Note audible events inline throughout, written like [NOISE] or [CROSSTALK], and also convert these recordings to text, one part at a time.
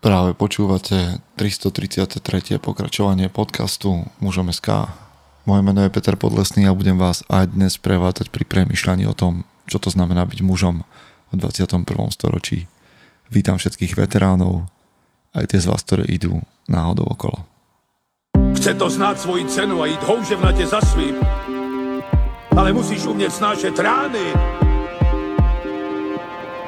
Práve počúvate 333. pokračovanie podcastu Mužom SK. Moje meno je Peter Podlesný a budem vás aj dnes prevádzať pri premyšľaní o tom, čo to znamená byť mužom v 21. storočí. Vítam všetkých veteránov, aj tie z vás, ktoré idú náhodou okolo. Chce to znáť svoji cenu a ísť houževnate za svým. Ale musíš umieť snášať rány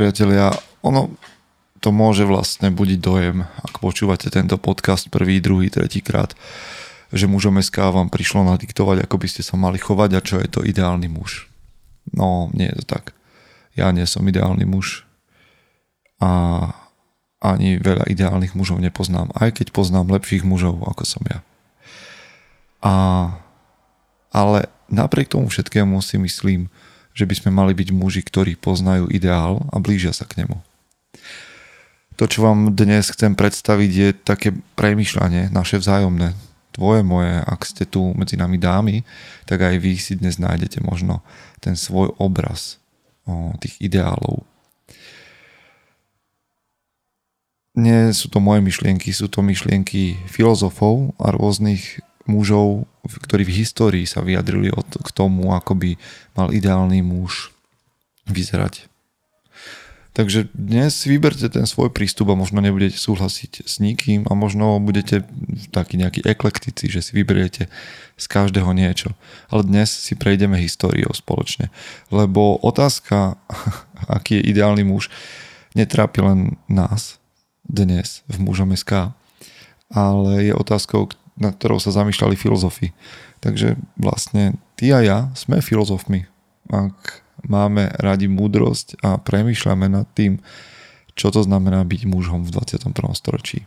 Priatelia, ono to môže vlastne budiť dojem, ak počúvate tento podcast prvý, druhý, tretí krát, že mužom SK vám prišlo nadiktovať, ako by ste sa mali chovať a čo je to ideálny muž. No, nie je to tak. Ja nie som ideálny muž a ani veľa ideálnych mužov nepoznám, aj keď poznám lepších mužov, ako som ja. A, ale napriek tomu všetkému si myslím, že by sme mali byť muži, ktorí poznajú ideál a blížia sa k nemu. To, čo vám dnes chcem predstaviť, je také premyšľanie, naše vzájomné, tvoje, moje, ak ste tu medzi nami dámy, tak aj vy si dnes nájdete možno ten svoj obraz o, tých ideálov. Nie sú to moje myšlienky, sú to myšlienky filozofov a rôznych mužov, ktorí v histórii sa vyjadrili od, k tomu, ako by mal ideálny muž vyzerať. Takže dnes vyberte ten svoj prístup a možno nebudete súhlasiť s nikým a možno budete taký nejaký eklektici, že si vyberiete z každého niečo. Ale dnes si prejdeme históriou spoločne. Lebo otázka, [LAUGHS] aký je ideálny muž, netrápi len nás dnes v mužom SK, ale je otázkou, nad ktorou sa zamýšľali filozofi. Takže vlastne ty a ja sme filozofmi. Ak máme radi múdrosť a premýšľame nad tým, čo to znamená byť mužom v 21. storočí.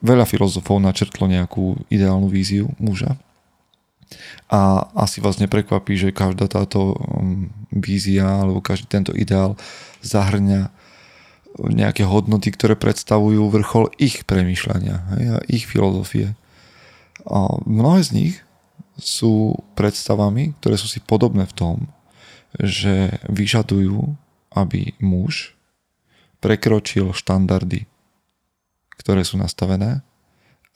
Veľa filozofov načrtlo nejakú ideálnu víziu muža a asi vás neprekvapí, že každá táto um, vízia alebo každý tento ideál zahrňa nejaké hodnoty, ktoré predstavujú vrchol ich premýšľania a ich filozofie. Mnohé z nich sú predstavami, ktoré sú si podobné v tom, že vyžadujú, aby muž prekročil štandardy, ktoré sú nastavené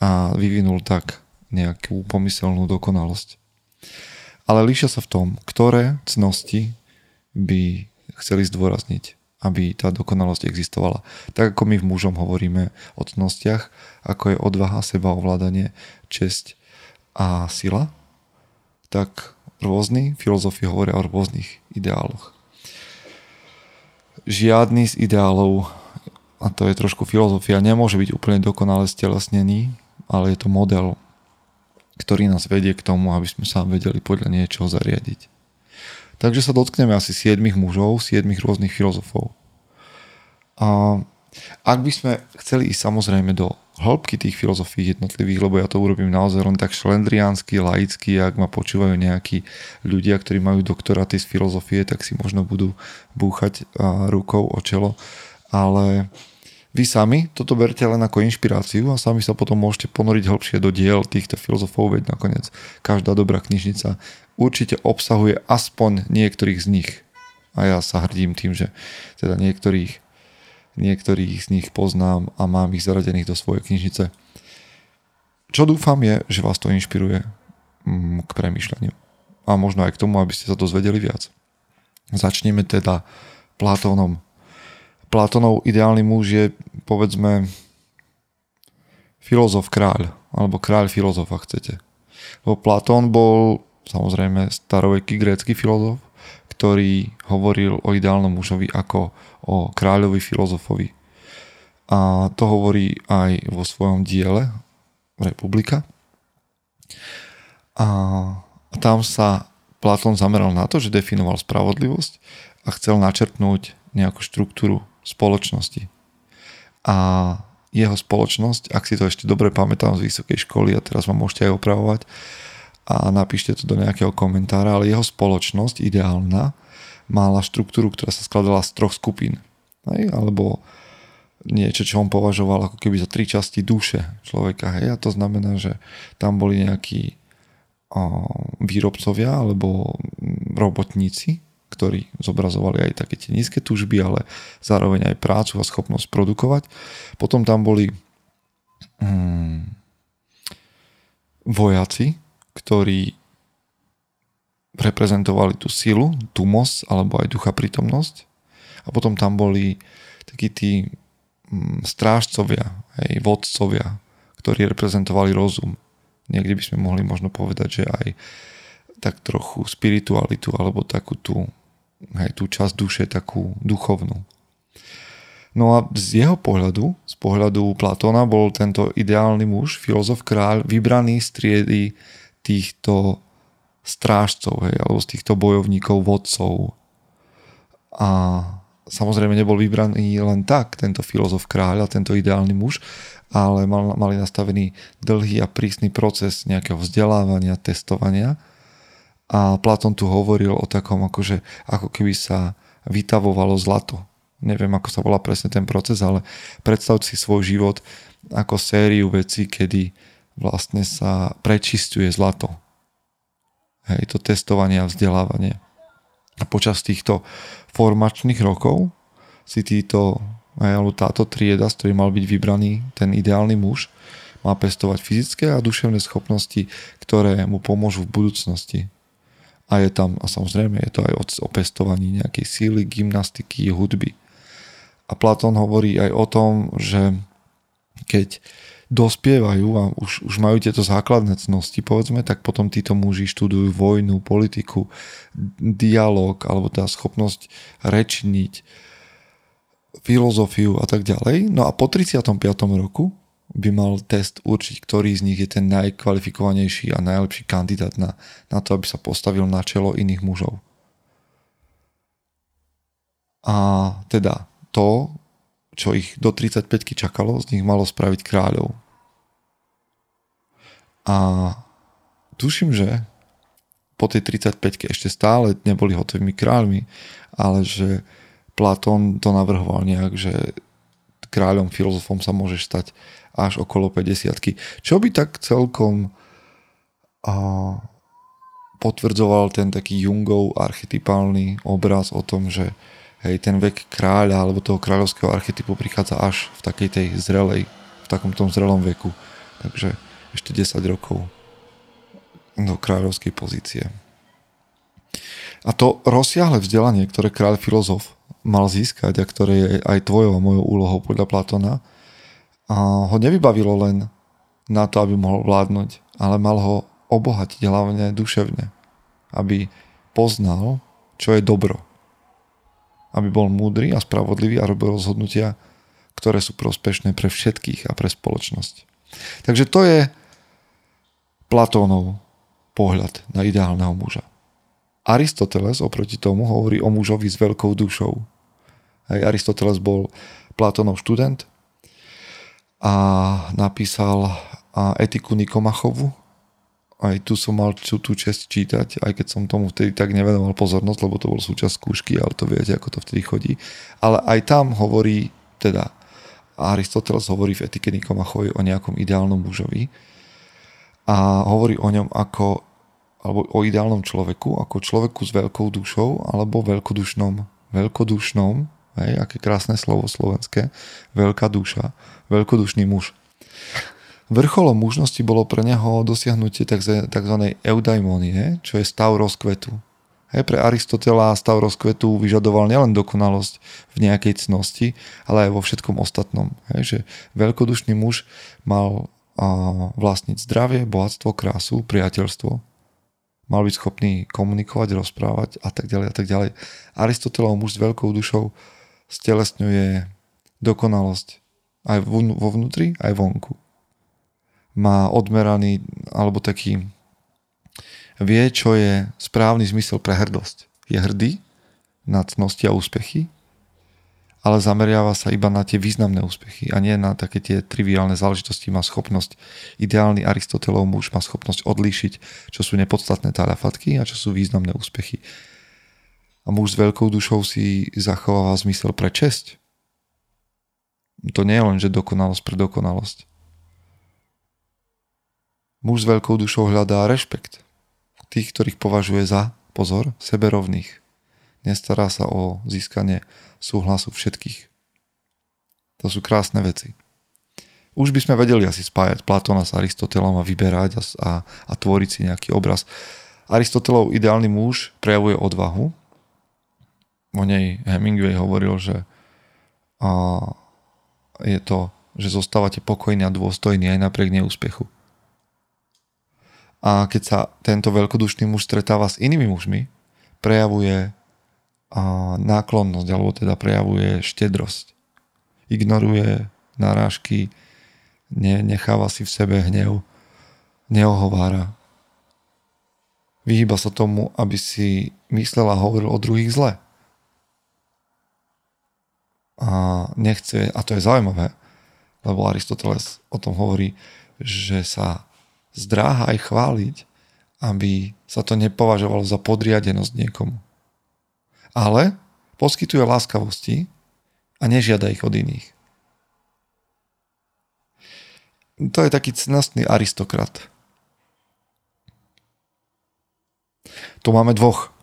a vyvinul tak nejakú pomyselnú dokonalosť. Ale líšia sa v tom, ktoré cnosti by chceli zdôrazniť, aby tá dokonalosť existovala. Tak ako my v mužom hovoríme o cnostiach, ako je odvaha, sebaovládanie, česť a sila, tak rôzni filozofi hovoria o rôznych ideáloch. Žiadny z ideálov, a to je trošku filozofia, nemôže byť úplne dokonale stelesnený, ale je to model, ktorý nás vedie k tomu, aby sme sa vedeli podľa niečoho zariadiť. Takže sa dotkneme asi 7 mužov, 7 rôznych filozofov. A ak by sme chceli ísť samozrejme do hĺbky tých filozofií jednotlivých, lebo ja to urobím naozaj len tak šlendriánsky, laicky, ak ma počúvajú nejakí ľudia, ktorí majú doktoráty z filozofie, tak si možno budú búchať rukou o čelo, ale vy sami toto berte len ako inšpiráciu a sami sa potom môžete ponoriť hĺbšie do diel týchto filozofov, veď nakoniec každá dobrá knižnica určite obsahuje aspoň niektorých z nich. A ja sa hrdím tým, že teda niektorých niektorých z nich poznám a mám ich zaradených do svojej knižnice. Čo dúfam je, že vás to inšpiruje mm, k premýšľaniu. A možno aj k tomu, aby ste sa dozvedeli viac. Začneme teda Platónom. Platónov ideálny muž je, povedzme, filozof kráľ, alebo kráľ filozofa chcete. Lebo Platón bol samozrejme staroveký grécky filozof, ktorý hovoril o ideálnom mužovi ako o kráľovi filozofovi. A to hovorí aj vo svojom diele Republika. A tam sa Platón zameral na to, že definoval spravodlivosť a chcel načrtnúť nejakú štruktúru spoločnosti. A jeho spoločnosť, ak si to ešte dobre pamätám z vysokej školy a teraz vám môžete aj opravovať a napíšte to do nejakého komentára, ale jeho spoločnosť ideálna mala štruktúru, ktorá sa skladala z troch skupín. Hej? Alebo niečo, čo on považoval ako keby za tri časti duše človeka. Hej? A to znamená, že tam boli nejakí o, výrobcovia alebo robotníci, ktorí zobrazovali aj také tie nízke túžby, ale zároveň aj prácu a schopnosť produkovať. Potom tam boli hmm, vojaci, ktorí reprezentovali tú silu, tú moc alebo aj ducha prítomnosť. A potom tam boli takí tí mm, strážcovia, hej, vodcovia, ktorí reprezentovali rozum. Niekde by sme mohli možno povedať, že aj tak trochu spiritualitu alebo takú tú, hej, tú časť duše, takú duchovnú. No a z jeho pohľadu, z pohľadu Platóna, bol tento ideálny muž, filozof kráľ, vybraný z triedy týchto strážcov, hej, alebo z týchto bojovníkov, vodcov. A samozrejme nebol vybraný len tak, tento filozof kráľ a tento ideálny muž, ale mal, mali nastavený dlhý a prísny proces nejakého vzdelávania, testovania. A Platón tu hovoril o takom, akože, ako keby sa vytavovalo zlato. Neviem, ako sa volá presne ten proces, ale predstav si svoj život ako sériu vecí, kedy vlastne sa prečistuje zlato Hej, to testovanie a vzdelávanie. A počas týchto formačných rokov si títo, alebo táto trieda, z ktorej mal byť vybraný ten ideálny muž, má pestovať fyzické a duševné schopnosti, ktoré mu pomôžu v budúcnosti. A je tam, a samozrejme je to aj o pestovaní nejakej síly, gymnastiky, hudby. A Platón hovorí aj o tom, že keď dospievajú a už, už majú tieto základné cnosti, povedzme, tak potom títo muži študujú vojnu, politiku, dialog alebo tá schopnosť rečniť, filozofiu a tak ďalej. No a po 35. roku by mal test určiť, ktorý z nich je ten najkvalifikovanejší a najlepší kandidát na, na to, aby sa postavil na čelo iných mužov. A teda to čo ich do 35 čakalo, z nich malo spraviť kráľov. A tuším, že po tej 35 ešte stále neboli hotovými kráľmi, ale že Platón to navrhoval nejak, že kráľom, filozofom sa môžeš stať až okolo 50 Čo by tak celkom a, potvrdzoval ten taký Jungov archetypálny obraz o tom, že hej, ten vek kráľa alebo toho kráľovského archetypu prichádza až v takej tej zrelej, v takom tom zrelom veku. Takže ešte 10 rokov do kráľovskej pozície. A to rozsiahle vzdelanie, ktoré kráľ filozof mal získať a ktoré je aj tvojou a mojou úlohou podľa Platona, ho nevybavilo len na to, aby mohol vládnuť, ale mal ho obohatiť hlavne duševne, aby poznal, čo je dobro aby bol múdry a spravodlivý a robil rozhodnutia, ktoré sú prospešné pre všetkých a pre spoločnosť. Takže to je Platónov pohľad na ideálneho muža. Aristoteles oproti tomu hovorí o mužovi s veľkou dušou. Hej, Aristoteles bol Platónov študent a napísal etiku Nikomachovu, aj tu som mal tú, tú čest čítať, aj keď som tomu vtedy tak nevenoval pozornosť, lebo to bol súčasť skúšky, ale to viete, ako to vtedy chodí. Ale aj tam hovorí, teda Aristoteles hovorí v etike Nikomachovi o nejakom ideálnom mužovi a hovorí o ňom ako alebo o ideálnom človeku, ako človeku s veľkou dušou alebo veľkodušnom, veľkodušnom, hej, aké krásne slovo slovenské, veľká duša, veľkodušný muž. Vrcholom mužnosti bolo pre neho dosiahnutie tzv. eudaimonie, čo je stav rozkvetu. Hej, pre Aristotela stav rozkvetu vyžadoval nielen dokonalosť v nejakej cnosti, ale aj vo všetkom ostatnom. Hej, že veľkodušný muž mal a, vlastniť zdravie, bohatstvo, krásu, priateľstvo. Mal byť schopný komunikovať, rozprávať a tak ďalej a tak ďalej. Aristotelov muž s veľkou dušou stelesňuje dokonalosť aj vo vnútri, aj vonku má odmeraný, alebo taký vie, čo je správny zmysel pre hrdosť. Je hrdý na cnosti a úspechy ale zameriava sa iba na tie významné úspechy a nie na také tie triviálne záležitosti. Má schopnosť, ideálny Aristotelov muž má schopnosť odlíšiť, čo sú nepodstatné talafatky a čo sú významné úspechy. A muž s veľkou dušou si zachováva zmysel pre česť. To nie je len, že dokonalosť pre dokonalosť. Muž s veľkou dušou hľadá rešpekt. Tých, ktorých považuje za, pozor, seberovných. Nestará sa o získanie súhlasu všetkých. To sú krásne veci. Už by sme vedeli asi spájať Platona s Aristotelom a vyberať a, a, a tvoriť si nejaký obraz. Aristotelov ideálny muž prejavuje odvahu. O nej Hemingway hovoril, že a, je to, že zostávate pokojní a dôstojní aj napriek neúspechu. A keď sa tento veľkodušný muž stretáva s inými mužmi, prejavuje náklonnosť, alebo teda prejavuje štedrosť. Ignoruje narážky, ne, necháva si v sebe hnev, neohovára. Vyhýba sa tomu, aby si myslel a hovoril o druhých zle. A nechce, a to je zaujímavé, lebo Aristoteles o tom hovorí, že sa zdráha aj chváliť, aby sa to nepovažovalo za podriadenosť niekomu ale poskytuje láskavosti a nežiada ich od iných. To je taký cnostný aristokrat. Tu máme dvoch.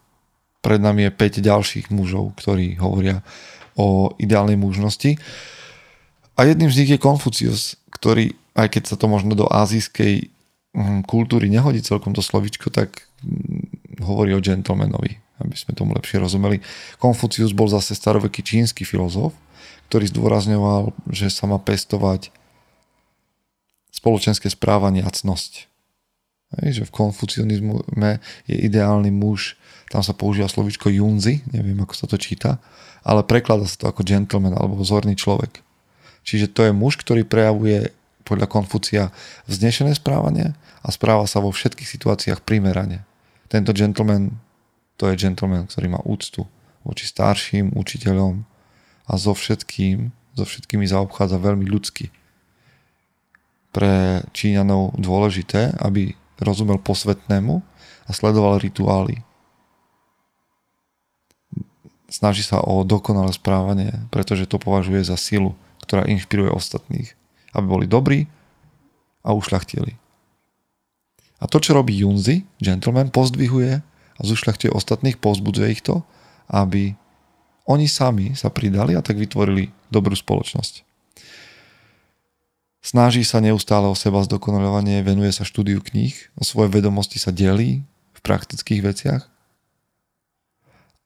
Pred nami je 5 ďalších mužov, ktorí hovoria o ideálnej mužnosti. A jedným z nich je Konfucius, ktorý, aj keď sa to možno do azijskej kultúry nehodí celkom to slovičko, tak hovorí o gentlemanovi aby sme tomu lepšie rozumeli. Konfucius bol zase staroveký čínsky filozof, ktorý zdôrazňoval, že sa má pestovať spoločenské správanie a cnosť. Hej, že v konfucionizme je ideálny muž, tam sa používa slovičko junzi, neviem ako sa to číta, ale preklada sa to ako gentleman alebo vzorný človek. Čiže to je muž, ktorý prejavuje podľa Konfucia vznešené správanie a správa sa vo všetkých situáciách primerane. Tento gentleman to je gentleman, ktorý má úctu voči starším učiteľom a so všetkým, so všetkými zaobchádza veľmi ľudsky. Pre Číňanov dôležité, aby rozumel posvetnému a sledoval rituály. Snaží sa o dokonalé správanie, pretože to považuje za silu, ktorá inšpiruje ostatných, aby boli dobrí a ušľachtili. A to, čo robí Junzi, gentleman, pozdvihuje a zušľachtuje ostatných, povzbudzuje ich to, aby oni sami sa pridali a tak vytvorili dobrú spoločnosť. Snaží sa neustále o seba zdokonalovanie, venuje sa štúdiu kníh, o svoje vedomosti sa delí v praktických veciach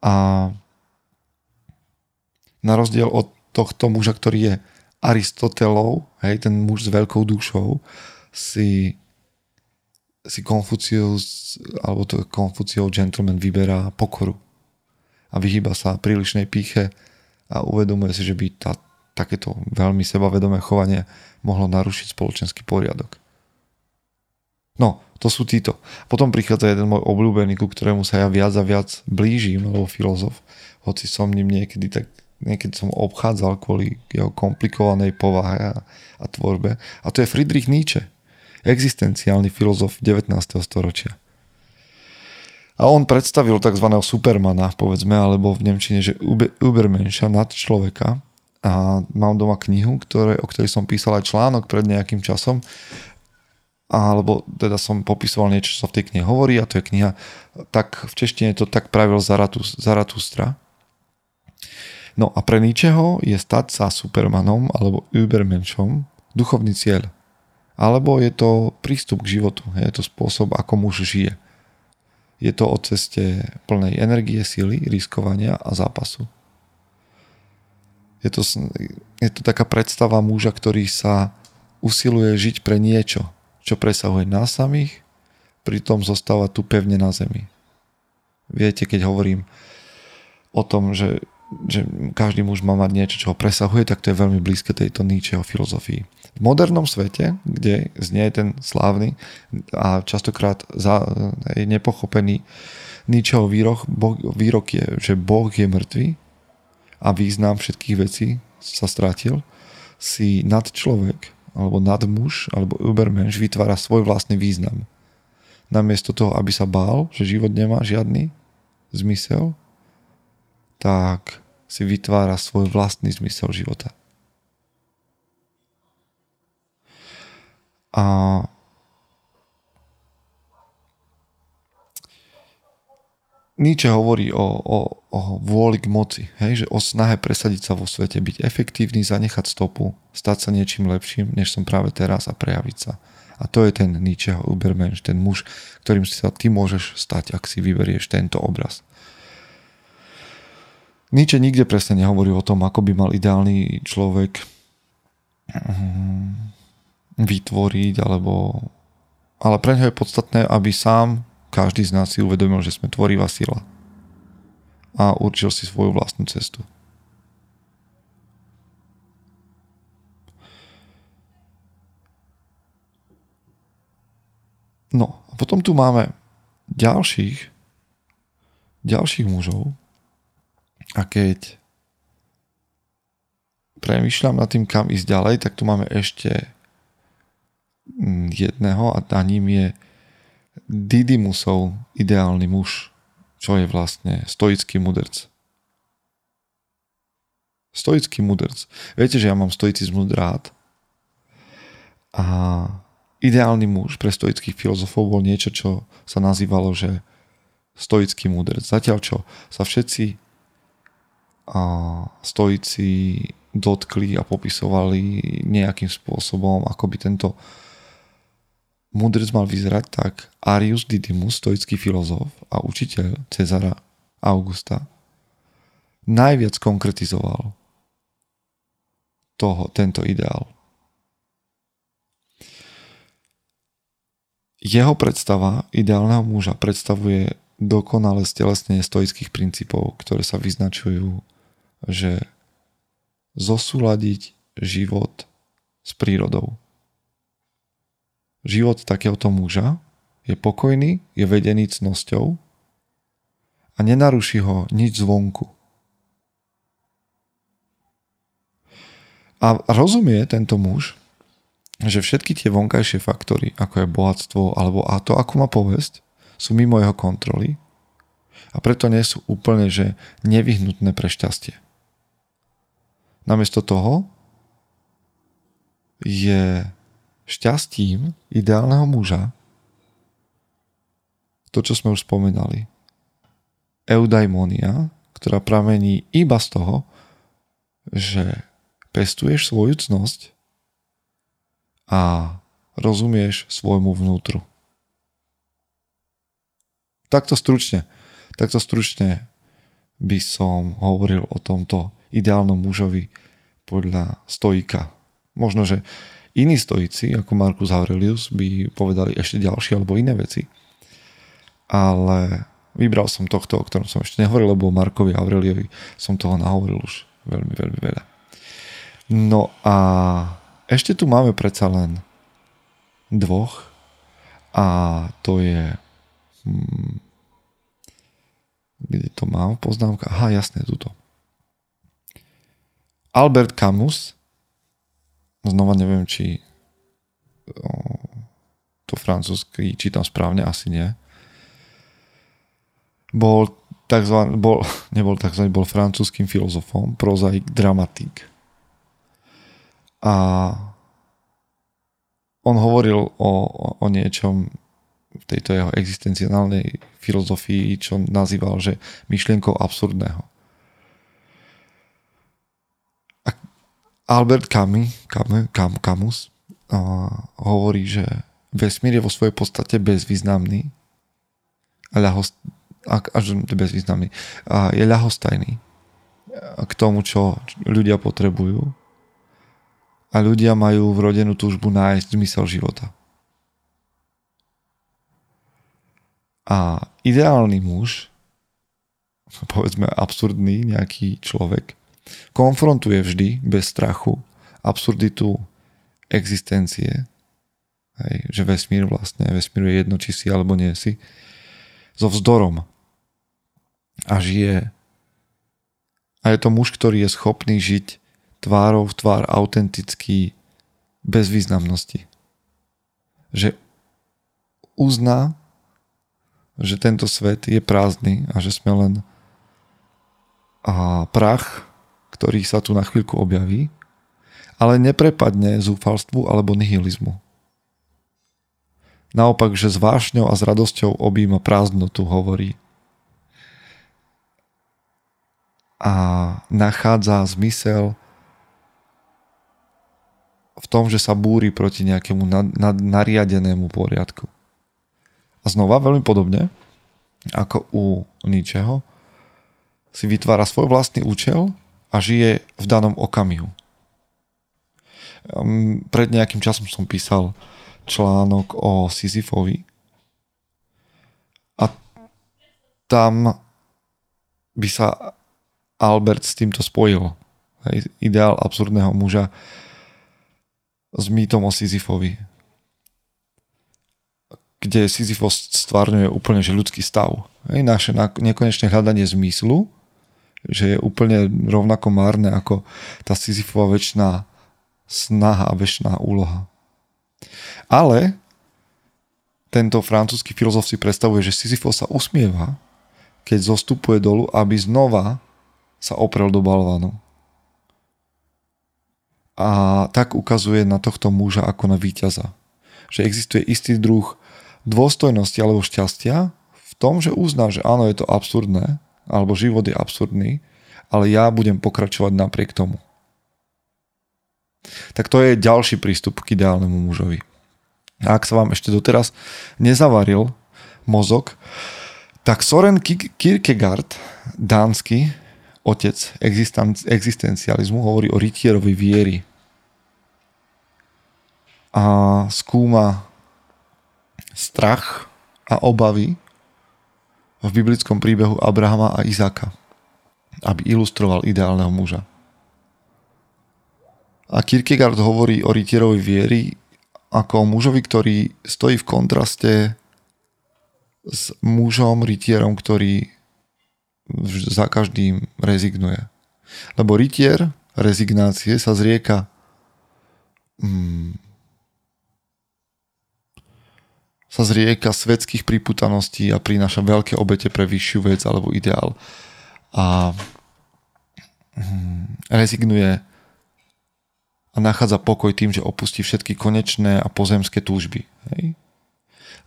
a na rozdiel od tohto muža, ktorý je Aristotelov, hej, ten muž s veľkou dušou, si si Konfucius, alebo to Konfuciov gentleman vyberá pokoru a vyhýba sa prílišnej píche a uvedomuje si, že by tá, takéto veľmi sebavedomé chovanie mohlo narušiť spoločenský poriadok. No, to sú títo. Potom prichádza jeden môj obľúbený, ku ktorému sa ja viac a viac blížim, alebo filozof, hoci som ním niekedy tak niekedy som obchádzal kvôli jeho komplikovanej povahe a, a tvorbe. A to je Friedrich Nietzsche existenciálny filozof 19. storočia. A on predstavil tzv. supermana, povedzme, alebo v Nemčine, že Ubermenša nad človeka. A mám doma knihu, ktoré, o ktorej som písal aj článok pred nejakým časom. Alebo teda som popisoval niečo, čo sa v tej knihe hovorí a to je kniha, tak v češtine to tak pravil Zaratustra. No a pre ničeho je stať sa supermanom alebo Ubermenšom duchovný cieľ alebo je to prístup k životu, je to spôsob, ako muž žije. Je to o ceste plnej energie, sily, riskovania a zápasu. Je to, je to taká predstava muža, ktorý sa usiluje žiť pre niečo, čo presahuje nás samých, pritom zostáva tu pevne na zemi. Viete, keď hovorím o tom, že, že každý muž má mať niečo, čo ho presahuje, tak to je veľmi blízke tejto Nietzscheho filozofii. V modernom svete, kde znie ten slávny a častokrát za, je nepochopený Nietzscheho výrok, výrok je, že Boh je mŕtvý a význam všetkých vecí sa stratil, si nad človek, alebo nad muž, alebo ubermensch vytvára svoj vlastný význam. Namiesto toho, aby sa bál, že život nemá žiadny zmysel, tak si vytvára svoj vlastný zmysel života. A Nietzsche hovorí o, o, o vôli k moci, hej, že o snahe presadiť sa vo svete, byť efektívny, zanechať stopu, stať sa niečím lepším, než som práve teraz a prejaviť sa. A to je ten Nietzscheho Ubermensch, ten muž, ktorým sa ty môžeš stať, ak si vyberieš tento obraz. Nietzsche nikde presne nehovorí o tom, ako by mal ideálny človek mm, vytvoriť, alebo... Ale pre ňo je podstatné, aby sám každý z nás si uvedomil, že sme tvorivá sila a určil si svoju vlastnú cestu. No a potom tu máme ďalších, ďalších mužov a keď premyšľam nad tým, kam ísť ďalej, tak tu máme ešte jedného a ním je Didymusov ideálny muž, čo je vlastne stoický mudrc. Stoický mudrc. Viete, že ja mám stoicizmus rád a ideálny muž pre stoických filozofov bol niečo, čo sa nazývalo, že stoický mudrc. Zatiaľ čo sa všetci a stoici dotkli a popisovali nejakým spôsobom, ako by tento Mudrc mal vyzerať tak, Arius Didymus, stoický filozof a učiteľ Cezara Augusta, najviac konkretizoval toho, tento ideál. Jeho predstava ideálneho muža predstavuje dokonale stelesnenie stoických princípov, ktoré sa vyznačujú, že zosúľadiť život s prírodou život takéhoto muža je pokojný, je vedený cnosťou a nenaruší ho nič zvonku. A rozumie tento muž, že všetky tie vonkajšie faktory, ako je bohatstvo alebo a to, ako má povesť, sú mimo jeho kontroly a preto nie sú úplne že nevyhnutné pre šťastie. Namiesto toho je šťastím ideálneho muža to, čo sme už spomenali. Eudaimonia, ktorá pramení iba z toho, že pestuješ svoju cnosť a rozumieš svojmu vnútru. Takto stručne, takto stručne by som hovoril o tomto ideálnom mužovi podľa stojika. Možno, že Iní stojíci, ako Marcus Aurelius, by povedali ešte ďalšie alebo iné veci. Ale vybral som tohto, o ktorom som ešte nehovoril, lebo Markovi Aureliovi som toho nahovoril už veľmi, veľmi veľa. No a ešte tu máme predsa len dvoch a to je hmm, kde to mám poznámka? Aha, jasné, tuto. Albert Camus znova neviem, či to francúzsky čítam správne, asi nie. Bol takzvaný, bol, [LAUGHS] nebol takzvaný, bol francúzským filozofom, prozaik, dramatik. A on hovoril o, o niečom v tejto jeho existenciálnej filozofii, čo nazýval, že myšlienkou absurdného. Albert Camus, Camus, Cam, Camus uh, hovorí, že vesmír je vo svojej podstate bezvýznamný a ľahost, až bezvýznamný, a je ľahostajný k tomu, čo ľudia potrebujú a ľudia majú vrodenú túžbu nájsť zmysel života. A ideálny muž, [LAUGHS] povedzme absurdný nejaký človek, konfrontuje vždy bez strachu absurditu existencie, hej, že vesmír vlastne, vesmír je jedno, či si alebo nie si, so vzdorom a žije a je to muž, ktorý je schopný žiť tvárou v tvár autentický, bez významnosti. Že uzná, že tento svet je prázdny a že sme len a prach, ktorý sa tu na chvíľku objaví, ale neprepadne zúfalstvu alebo nihilizmu. Naopak, že s vášňou a s radosťou objíma prázdnotu, hovorí. A nachádza zmysel v tom, že sa búri proti nejakému nariadenému poriadku. A znova veľmi podobne, ako u ničeho, si vytvára svoj vlastný účel a žije v danom okamihu. Um, pred nejakým časom som písal článok o Sisyfovi a tam by sa Albert s týmto spojil. Ideál absurdného muža s mýtom o Sisyfovi kde Sisyfos stvárňuje úplne že ľudský stav. Naše nekonečné hľadanie zmyslu, že je úplne rovnako márne ako tá Sisyfova väčšiná snaha a väčšiná úloha. Ale tento francúzsky filozof si predstavuje, že Sisyfos sa usmieva, keď zostupuje dolu, aby znova sa oprel do balvanu. A tak ukazuje na tohto muža ako na víťaza. Že existuje istý druh dôstojnosti alebo šťastia v tom, že uzná, že áno, je to absurdné, alebo život je absurdný, ale ja budem pokračovať napriek tomu. Tak to je ďalší prístup k ideálnemu mužovi. A ak sa vám ešte doteraz nezavaril mozog, tak Soren Kierkegaard, dánsky otec existencializmu, hovorí o rytierovi viery. A skúma strach a obavy v biblickom príbehu Abrahama a Izáka, aby ilustroval ideálneho muža. A Kierkegaard hovorí o rytierovi viery ako o mužovi, ktorý stojí v kontraste s mužom, rytierom, ktorý za každým rezignuje. Lebo rytier rezignácie sa zrieka hmm, sa zrieka svetských priputaností a prináša veľké obete pre vyššiu vec alebo ideál. A hm, rezignuje a nachádza pokoj tým, že opustí všetky konečné a pozemské túžby. Hej?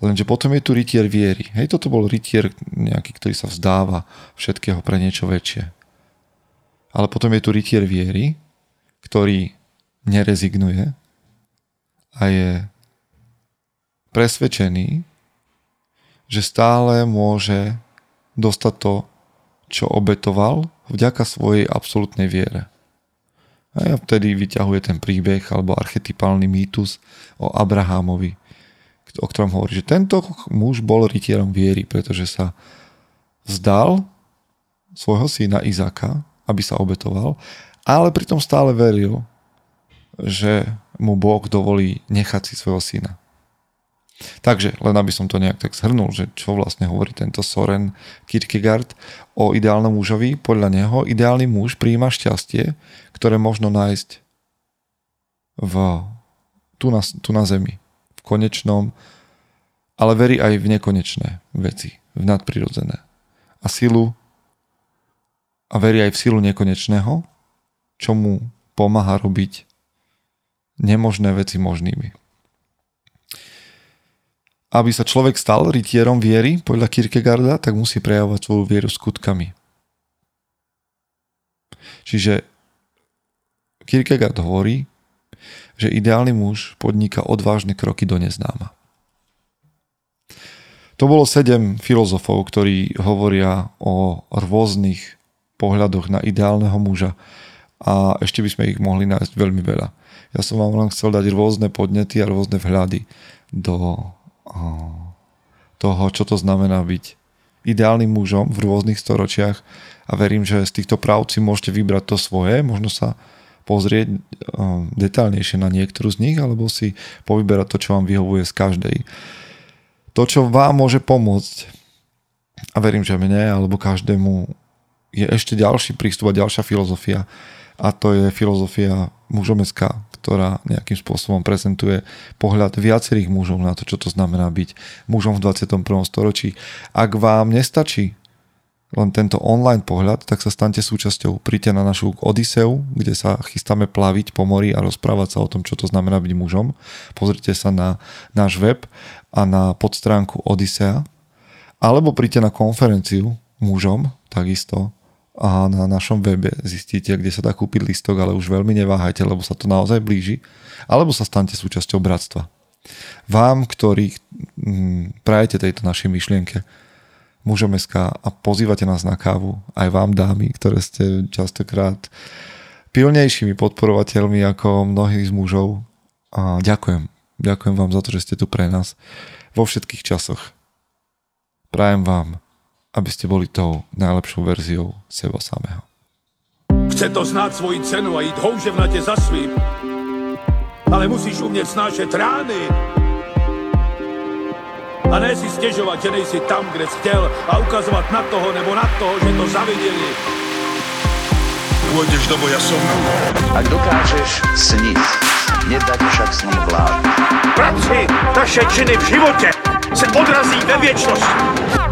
Lenže potom je tu rytier viery. Hej, toto bol rytier nejaký, ktorý sa vzdáva všetkého pre niečo väčšie. Ale potom je tu rytier viery, ktorý nerezignuje a je presvedčený, že stále môže dostať to, čo obetoval vďaka svojej absolútnej viere. A vtedy vyťahuje ten príbeh alebo archetypálny mýtus o Abrahámovi, o ktorom hovorí, že tento muž bol rytierom viery, pretože sa vzdal svojho syna Izaka, aby sa obetoval, ale pritom stále veril, že mu Boh dovolí nechať si svojho syna. Takže len aby som to nejak tak zhrnul, že čo vlastne hovorí tento Soren Kierkegaard o ideálnom mužovi. Podľa neho ideálny muž príjima šťastie, ktoré možno nájsť v, tu, na, tu na zemi, v konečnom, ale verí aj v nekonečné veci, v nadprirodzené. A silu a verí aj v silu nekonečného, čo mu pomáha robiť nemožné veci možnými. Aby sa človek stal rytierom viery, podľa Kierkegaarda, tak musí prejavovať svoju vieru skutkami. Čiže Kierkegaard hovorí, že ideálny muž podniká odvážne kroky do neznáma. To bolo sedem filozofov, ktorí hovoria o rôznych pohľadoch na ideálneho muža a ešte by sme ich mohli nájsť veľmi veľa. Ja som vám len chcel dať rôzne podnety a rôzne vhľady do toho, čo to znamená byť ideálnym mužom v rôznych storočiach a verím, že z týchto práv si môžete vybrať to svoje, možno sa pozrieť detálnejšie na niektorú z nich alebo si povyberať to, čo vám vyhovuje z každej. To, čo vám môže pomôcť a verím, že mne alebo každému je ešte ďalší prístup a ďalšia filozofia a to je filozofia mužomecká, ktorá nejakým spôsobom prezentuje pohľad viacerých mužov na to, čo to znamená byť mužom v 21. storočí. Ak vám nestačí len tento online pohľad, tak sa stante súčasťou. Príďte na našu Odiseu, kde sa chystáme plaviť po mori a rozprávať sa o tom, čo to znamená byť mužom. Pozrite sa na náš web a na podstránku Odisea. Alebo príďte na konferenciu mužom, takisto, a na našom webe zistíte, kde sa dá kúpiť listok, ale už veľmi neváhajte, lebo sa to naozaj blíži. Alebo sa stante súčasťou bratstva. Vám, ktorí mm, prajete tejto našej myšlienke, mužom a pozývate nás na kávu, aj vám dámy, ktoré ste častokrát pilnejšími podporovateľmi ako mnohí z mužov. A ďakujem. Ďakujem vám za to, že ste tu pre nás vo všetkých časoch. Prajem vám, aby ste boli tou najlepšou verziou seba samého. Chce to znát svoji cenu a jít houževnatě za svým. Ale musíš umět snášet rány a ne si stěžovat, že nejsi tam, kde jsi chtěl a ukazovat na toho nebo na toho, že to zaviděli. Pôjdeš do boja som. Ak dokážeš sniť, nedať však sním vlád. Práci, taše činy v životě se odrazí ve věčnosti.